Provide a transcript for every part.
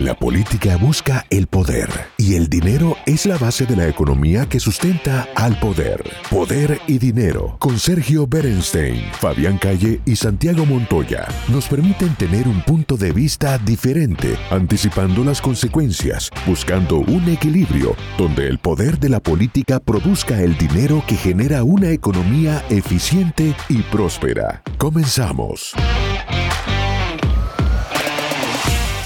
La política busca el poder y el dinero es la base de la economía que sustenta al poder. Poder y dinero con Sergio Berenstein, Fabián Calle y Santiago Montoya nos permiten tener un punto de vista diferente, anticipando las consecuencias, buscando un equilibrio donde el poder de la política produzca el dinero que genera una economía eficiente y próspera. Comenzamos.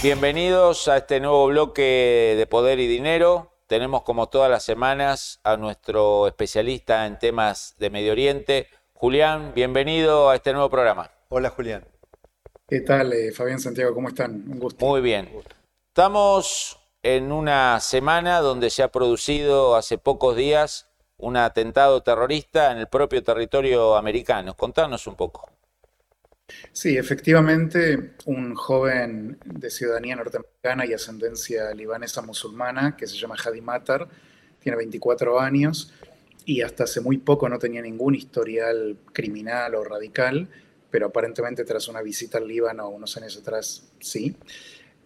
Bienvenidos a este nuevo bloque de Poder y Dinero. Tenemos como todas las semanas a nuestro especialista en temas de Medio Oriente, Julián. Bienvenido a este nuevo programa. Hola Julián. ¿Qué tal, eh, Fabián Santiago? ¿Cómo están? Un gusto. Muy bien. Estamos en una semana donde se ha producido hace pocos días un atentado terrorista en el propio territorio americano. Contanos un poco. Sí, efectivamente, un joven de ciudadanía norteamericana y ascendencia libanesa musulmana que se llama Hadi Matar, tiene 24 años y hasta hace muy poco no tenía ningún historial criminal o radical, pero aparentemente tras una visita al Líbano unos años atrás sí,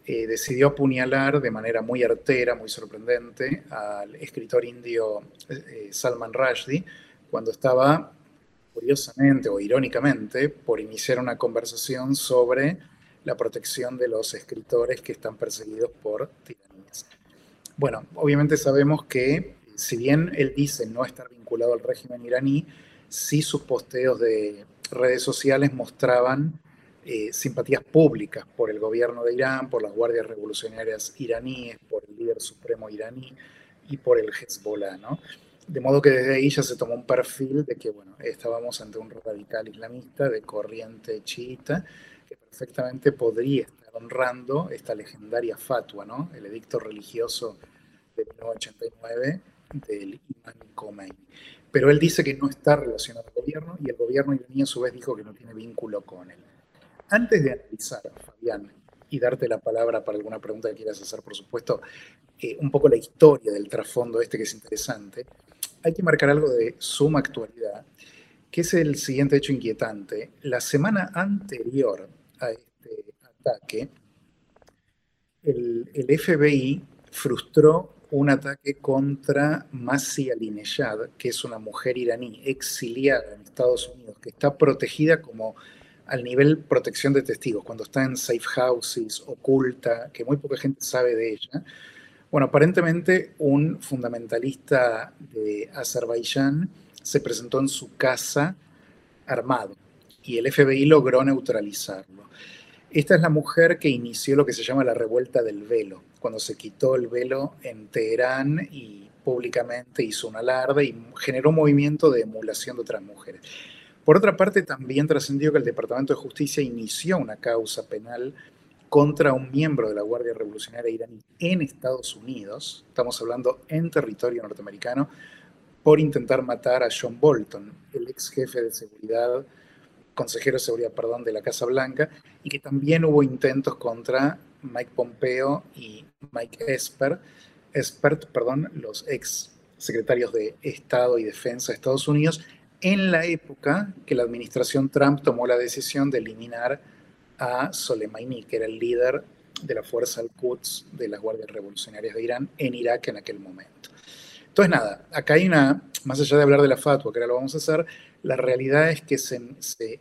eh, decidió apuñalar de manera muy artera, muy sorprendente, al escritor indio eh, Salman Rushdie cuando estaba curiosamente o irónicamente, por iniciar una conversación sobre la protección de los escritores que están perseguidos por tiranías. Bueno, obviamente sabemos que si bien él dice no estar vinculado al régimen iraní, sí sus posteos de redes sociales mostraban eh, simpatías públicas por el gobierno de Irán, por las guardias revolucionarias iraníes, por el líder supremo iraní y por el Hezbollah, ¿no? De modo que desde ahí ya se tomó un perfil de que, bueno, estábamos ante un radical islamista de corriente chiita que perfectamente podría estar honrando esta legendaria fatua, ¿no? El edicto religioso de 1989 del imán Khomeini. Pero él dice que no está relacionado al gobierno y el gobierno iraní a su vez dijo que no tiene vínculo con él. Antes de analizar, Fabián, y darte la palabra para alguna pregunta que quieras hacer, por supuesto, eh, un poco la historia del trasfondo este que es interesante, hay que marcar algo de suma actualidad, que es el siguiente hecho inquietante. La semana anterior a este ataque, el, FBI frustró un ataque contra Masi Alinejad, que es una mujer iraní exiliada en Estados Unidos, que está protegida como al nivel protección de testigos, cuando está en safe houses, oculta, que muy poca gente sabe de ella, bueno, aparentemente un fundamentalista de Azerbaiyán se presentó en su casa armado y el FBI logró neutralizarlo. Esta es la mujer que inició lo que se llama la revuelta del velo, cuando se quitó el velo en Teherán y públicamente hizo un alarde y generó un movimiento de emulación de otras mujeres. Por otra parte, también trascendió que el Departamento de Justicia inició una causa penal contra un miembro de la Guardia Revolucionaria iraní en Estados Unidos, estamos hablando en territorio norteamericano, por intentar matar a John Bolton, el ex jefe de seguridad, consejero de seguridad, perdón, de la Casa Blanca, y que también hubo intentos contra Mike Pompeo y Mike Esper, Espert, perdón, los ex secretarios de Estado y Defensa de Estados Unidos, en la época que la administración Trump tomó la decisión de eliminar a Soleimani, que era el líder de la fuerza al-Quds de las Guardias Revolucionarias de Irán en Irak en aquel momento. Entonces, nada, acá hay una, más allá de hablar de la fatua, que ahora lo vamos a hacer, la realidad es que se, se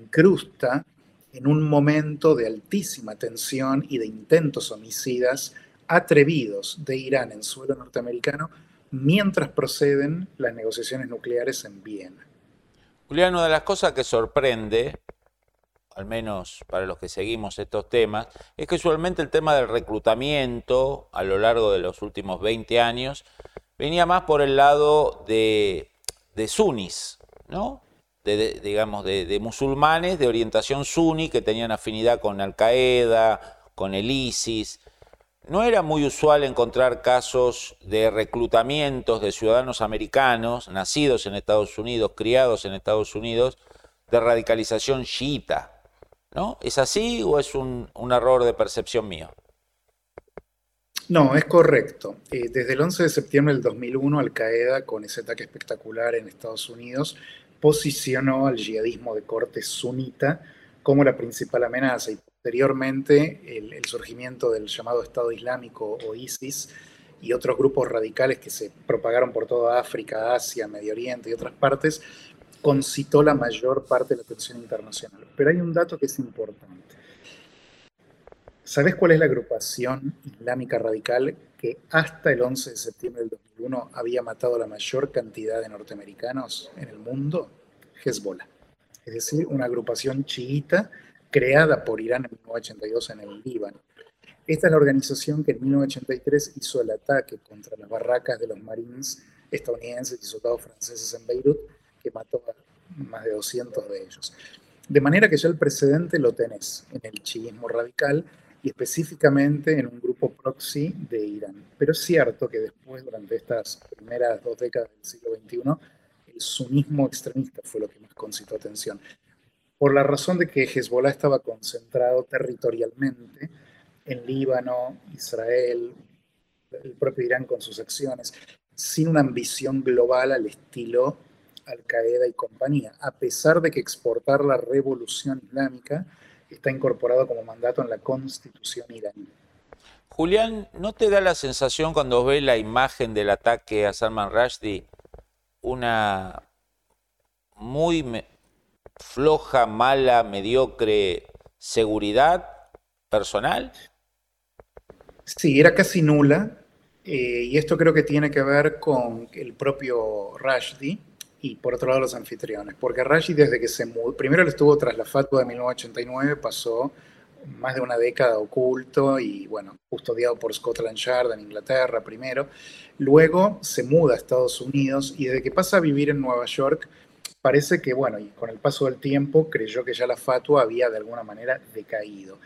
incrusta en un momento de altísima tensión y de intentos homicidas atrevidos de Irán en suelo norteamericano mientras proceden las negociaciones nucleares en Viena. Julián, una de las cosas que sorprende al menos para los que seguimos estos temas, es que usualmente el tema del reclutamiento a lo largo de los últimos 20 años venía más por el lado de, de sunnis, ¿no? De, digamos, de, musulmanes de orientación sunni que tenían afinidad con Al-Qaeda, con el ISIS. No era muy usual encontrar casos de reclutamientos de ciudadanos americanos, nacidos en Estados Unidos, criados en Estados Unidos, de radicalización chiita. ¿No? ¿Es así o es un, error de percepción mío? No, es correcto. Eh, desde el 11 de septiembre del 2001, Al-Qaeda, con ese ataque espectacular en Estados Unidos, posicionó al yihadismo de corte sunita como la principal amenaza. Y posteriormente el, surgimiento del llamado Estado Islámico o ISIS y otros grupos radicales que se propagaron por toda África, Asia, Medio Oriente y otras partes, concitó la mayor parte de la atención internacional. Pero hay un dato que es importante. ¿Sabes cuál es la agrupación islámica radical que hasta el 11 de septiembre del 2001 había matado la mayor cantidad de norteamericanos en el mundo? Hezbollah. Es decir, una agrupación chiita creada por Irán en 1982 en el Líbano. Esta es la organización que en 1983 hizo el ataque contra las barracas de los marines estadounidenses y soldados franceses en Beirut, que mató a más de 200 de ellos. De manera que ya el precedente lo tenés en el chiismo radical y específicamente en un grupo proxy de Irán. Pero es cierto que después, durante estas primeras dos décadas del siglo XXI, el sunismo extremista fue lo que más concitó atención. Por la razón de que Hezbollah estaba concentrado territorialmente en Líbano, Israel, el propio Irán con sus acciones, sin una ambición global al estilo Al-Qaeda y compañía, a pesar de que exportar la revolución islámica está incorporado como mandato en la constitución iraní. Julián, ¿no te da la sensación cuando ves la imagen del ataque a Salman Rushdie una muy floja, mala, mediocre seguridad personal? Sí, era casi nula. Eh, y esto creo que tiene que ver con el propio Rushdie, y por otro lado los anfitriones. Porque Rashi desde que se mudó, primero él estuvo tras la fatua de 1989, pasó más de una década oculto y bueno, custodiado por Scotland Yard en Inglaterra primero. Luego se muda a Estados Unidos y desde que pasa a vivir en Nueva York, parece que bueno, y con el paso del tiempo creyó que ya la fatua había de alguna manera decaído.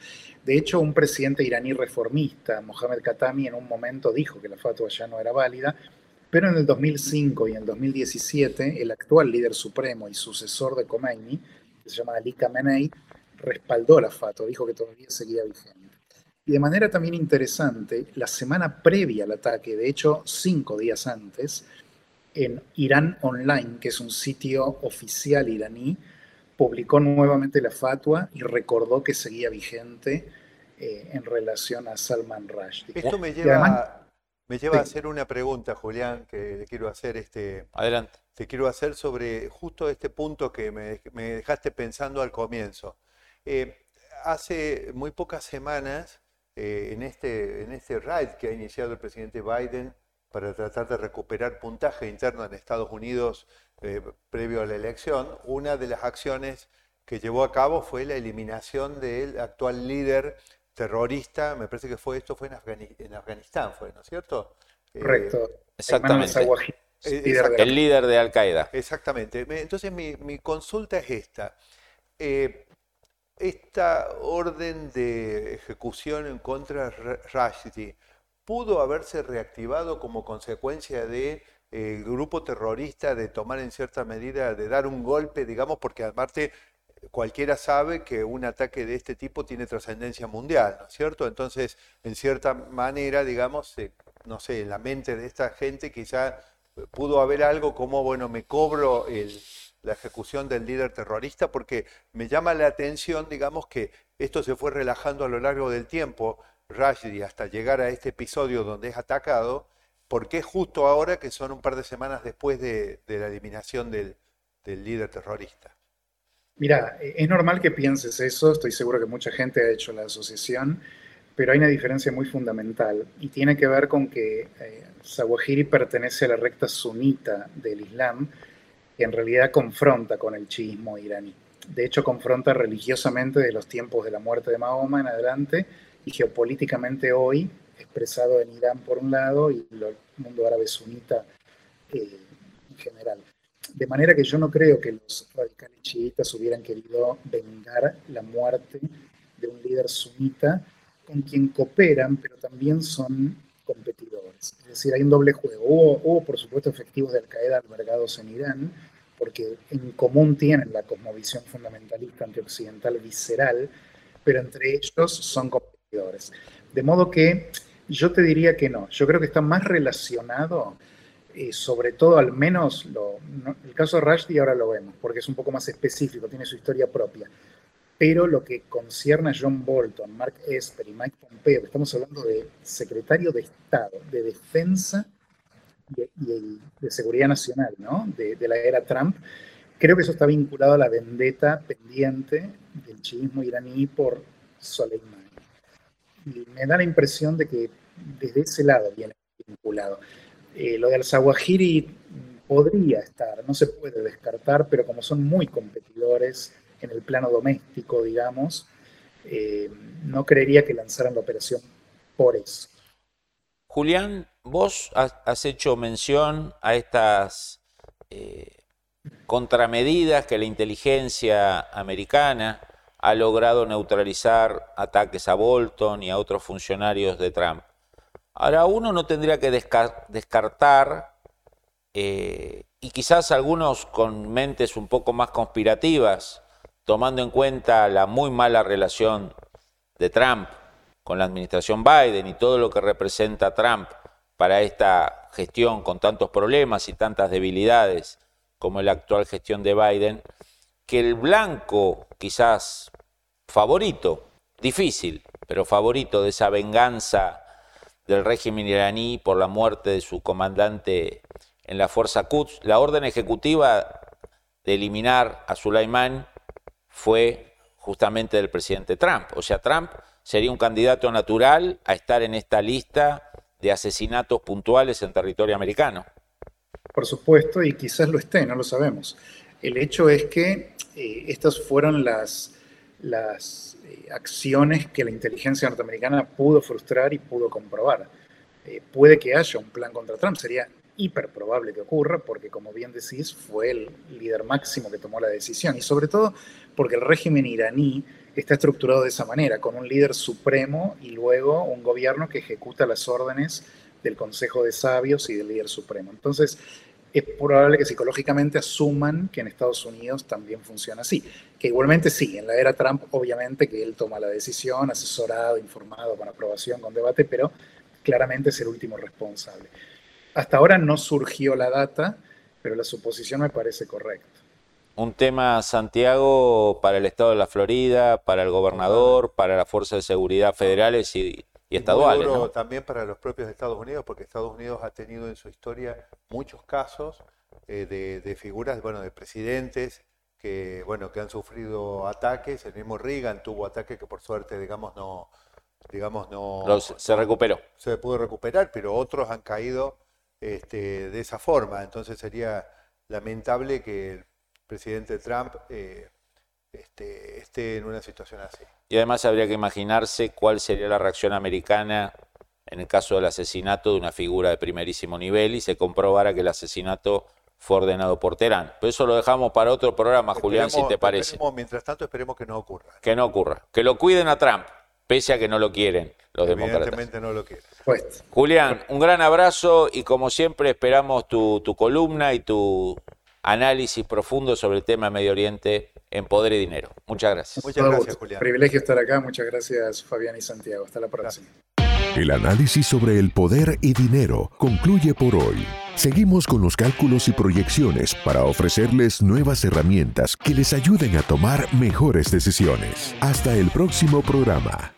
De hecho, un presidente iraní reformista, Mohamed Khatami, en un momento dijo que la fatua ya no era válida pero en el 2005 y en el 2017, el actual líder supremo y sucesor de Khomeini, que se llama Ali Khamenei, respaldó la FATO, dijo que todavía seguía vigente. Y de manera también interesante, la semana previa al ataque, de hecho cinco días antes, en Irán Online, que es un sitio oficial iraní, publicó nuevamente la fatua y recordó que seguía vigente eh, en relación a Salman Rushdie. Esto me lleva me lleva a hacer una pregunta, Julián, que le quiero hacer este. Adelante. Te quiero hacer sobre justo este punto que me, dejaste pensando al comienzo. Eh, hace muy pocas semanas, eh, en, este, en este ride que ha iniciado el presidente Biden para tratar de recuperar puntaje interno en Estados Unidos eh, previo a la elección, una de las acciones que llevó a cabo fue la eliminación del actual líder terrorista, me parece que fue esto, fue en, Afganistán, fue, ¿no es cierto? Correcto. Eh, exactamente. el líder de Al-Qaeda. Exactamente. Entonces mi, consulta es esta. Eh, esta orden de ejecución en contra de Rashidi pudo haberse reactivado como consecuencia de eh, el grupo terrorista de tomar en cierta medida, de dar un golpe, digamos, porque aparte cualquiera sabe que un ataque de este tipo tiene trascendencia mundial, ¿no es cierto? Entonces, en cierta manera, digamos, no sé, en la mente de esta gente quizá pudo haber algo como, bueno, me cobro la ejecución del líder terrorista porque me llama la atención, digamos, que esto se fue relajando a lo largo del tiempo, Rashidi, hasta llegar a este episodio donde es atacado, porque es justo ahora que son un par de semanas después de, la eliminación del líder terrorista. Mira, e-, es normal que pienses eso, estoy seguro que mucha gente ha hecho la asociación, pero hay una diferencia muy fundamental y tiene que ver con que eh, Zawahiri pertenece a la recta sunita del Islam, que en realidad confronta con el chiismo iraní. De hecho, confronta religiosamente de los tiempos de la muerte de Mahoma en adelante y geopolíticamente hoy, expresado en Irán por un lado y el mundo árabe sunita eh, en general. De manera que yo no creo que los radicales chiitas hubieran querido vengar la muerte de un líder sunita con quien cooperan, pero también son competidores. Es decir, hay un doble juego. Hubo, por supuesto, efectivos de Al-Qaeda albergados en Irán, porque en común tienen la cosmovisión fundamentalista antioccidental visceral, pero entre ellos son competidores. De modo que yo te diría que no. Yo creo que está más relacionado sobre todo al menos el caso de Rushdie ahora lo vemos, porque es un poco más específico, tiene su historia propia. pero lo que concierne a John Bolton, Mark Esper y Mike Pompeo, estamos hablando de secretario de Estado, de Defensa y, de Seguridad Nacional, ¿no? De, de, la era Trump, creo que eso está vinculado a la vendetta pendiente del chiismo iraní por Soleimani. Y me da la impresión de que desde ese lado viene vinculado. Eh, lo de al-Zawahiri podría estar, no se puede descartar, pero como son muy competidores en el plano doméstico, digamos, eh, no creería que lanzaran la operación por eso. Julián, vos has, hecho mención a estas eh, contramedidas que la inteligencia americana ha logrado neutralizar ataques a Bolton y a otros funcionarios de Trump. Ahora, uno no tendría que descartar, eh, y quizás algunos con mentes un poco más conspirativas, tomando en cuenta la muy mala relación de Trump con la administración Biden y todo lo que representa Trump para esta gestión con tantos problemas y tantas debilidades como la actual gestión de Biden, que el blanco quizás favorito, difícil, pero favorito de esa venganza del régimen iraní por la muerte de su comandante en la Fuerza Quds, la orden ejecutiva de eliminar a Sulaimán fue justamente del presidente Trump. O sea, Trump sería un candidato natural a estar en esta lista de asesinatos puntuales en territorio americano. Por supuesto, y quizás lo esté, no lo sabemos. El hecho es que eh, estas fueron las, las eh, acciones que la inteligencia norteamericana pudo frustrar y pudo comprobar. Eh, puede que haya un plan contra Trump, sería hiper probable que ocurra, porque como bien decís, fue el líder máximo que tomó la decisión, y sobre todo porque el régimen iraní está estructurado de esa manera, con un líder supremo y luego un gobierno que ejecuta las órdenes del Consejo de Sabios y del líder supremo. Entonces, es probable que psicológicamente asuman que en Estados Unidos también funciona así. Que igualmente sí, en la era Trump, obviamente que él toma la decisión, asesorado, informado, con aprobación, con debate, pero claramente es el último responsable. Hasta ahora no surgió la data, pero la suposición me parece correcta. Un tema, Santiago, para el Estado de la Florida, para el gobernador, para las fuerzas de seguridad federales y, y estaduales. ¿no? También para los propios Estados Unidos, porque Estados Unidos ha tenido en su historia muchos casos eh, de, figuras, bueno, de presidentes que, bueno, que han sufrido ataques. El mismo Reagan tuvo ataques que por suerte, digamos, no, digamos, no. se recuperó. Se pudo recuperar, pero otros han caído este, de esa forma. Entonces sería lamentable que el presidente Trump eh, este, esté en una situación así. Y además habría que imaginarse cuál sería la reacción americana en el caso del asesinato de una figura de primerísimo nivel y se comprobara que el asesinato fue ordenado por Teherán. Pero eso lo dejamos para otro programa, Julián, si te parece. Mientras tanto, esperemos que no ocurra. Que no ocurra. Que lo cuiden a Trump, pese a que no lo quieren los Evidentemente no lo quieren. Pues. Julián, un gran abrazo y como siempre esperamos tu, tu columna y tu análisis profundo sobre el tema Medio Oriente en Poder y Dinero. Muchas gracias. Muchas gracias, Julián. Privilegio estar acá. Muchas gracias, Fabián y Santiago. Hasta la próxima. El análisis sobre el poder y dinero concluye por hoy. Seguimos con los cálculos y proyecciones para ofrecerles nuevas herramientas que les ayuden a tomar mejores decisiones. Hasta el próximo programa.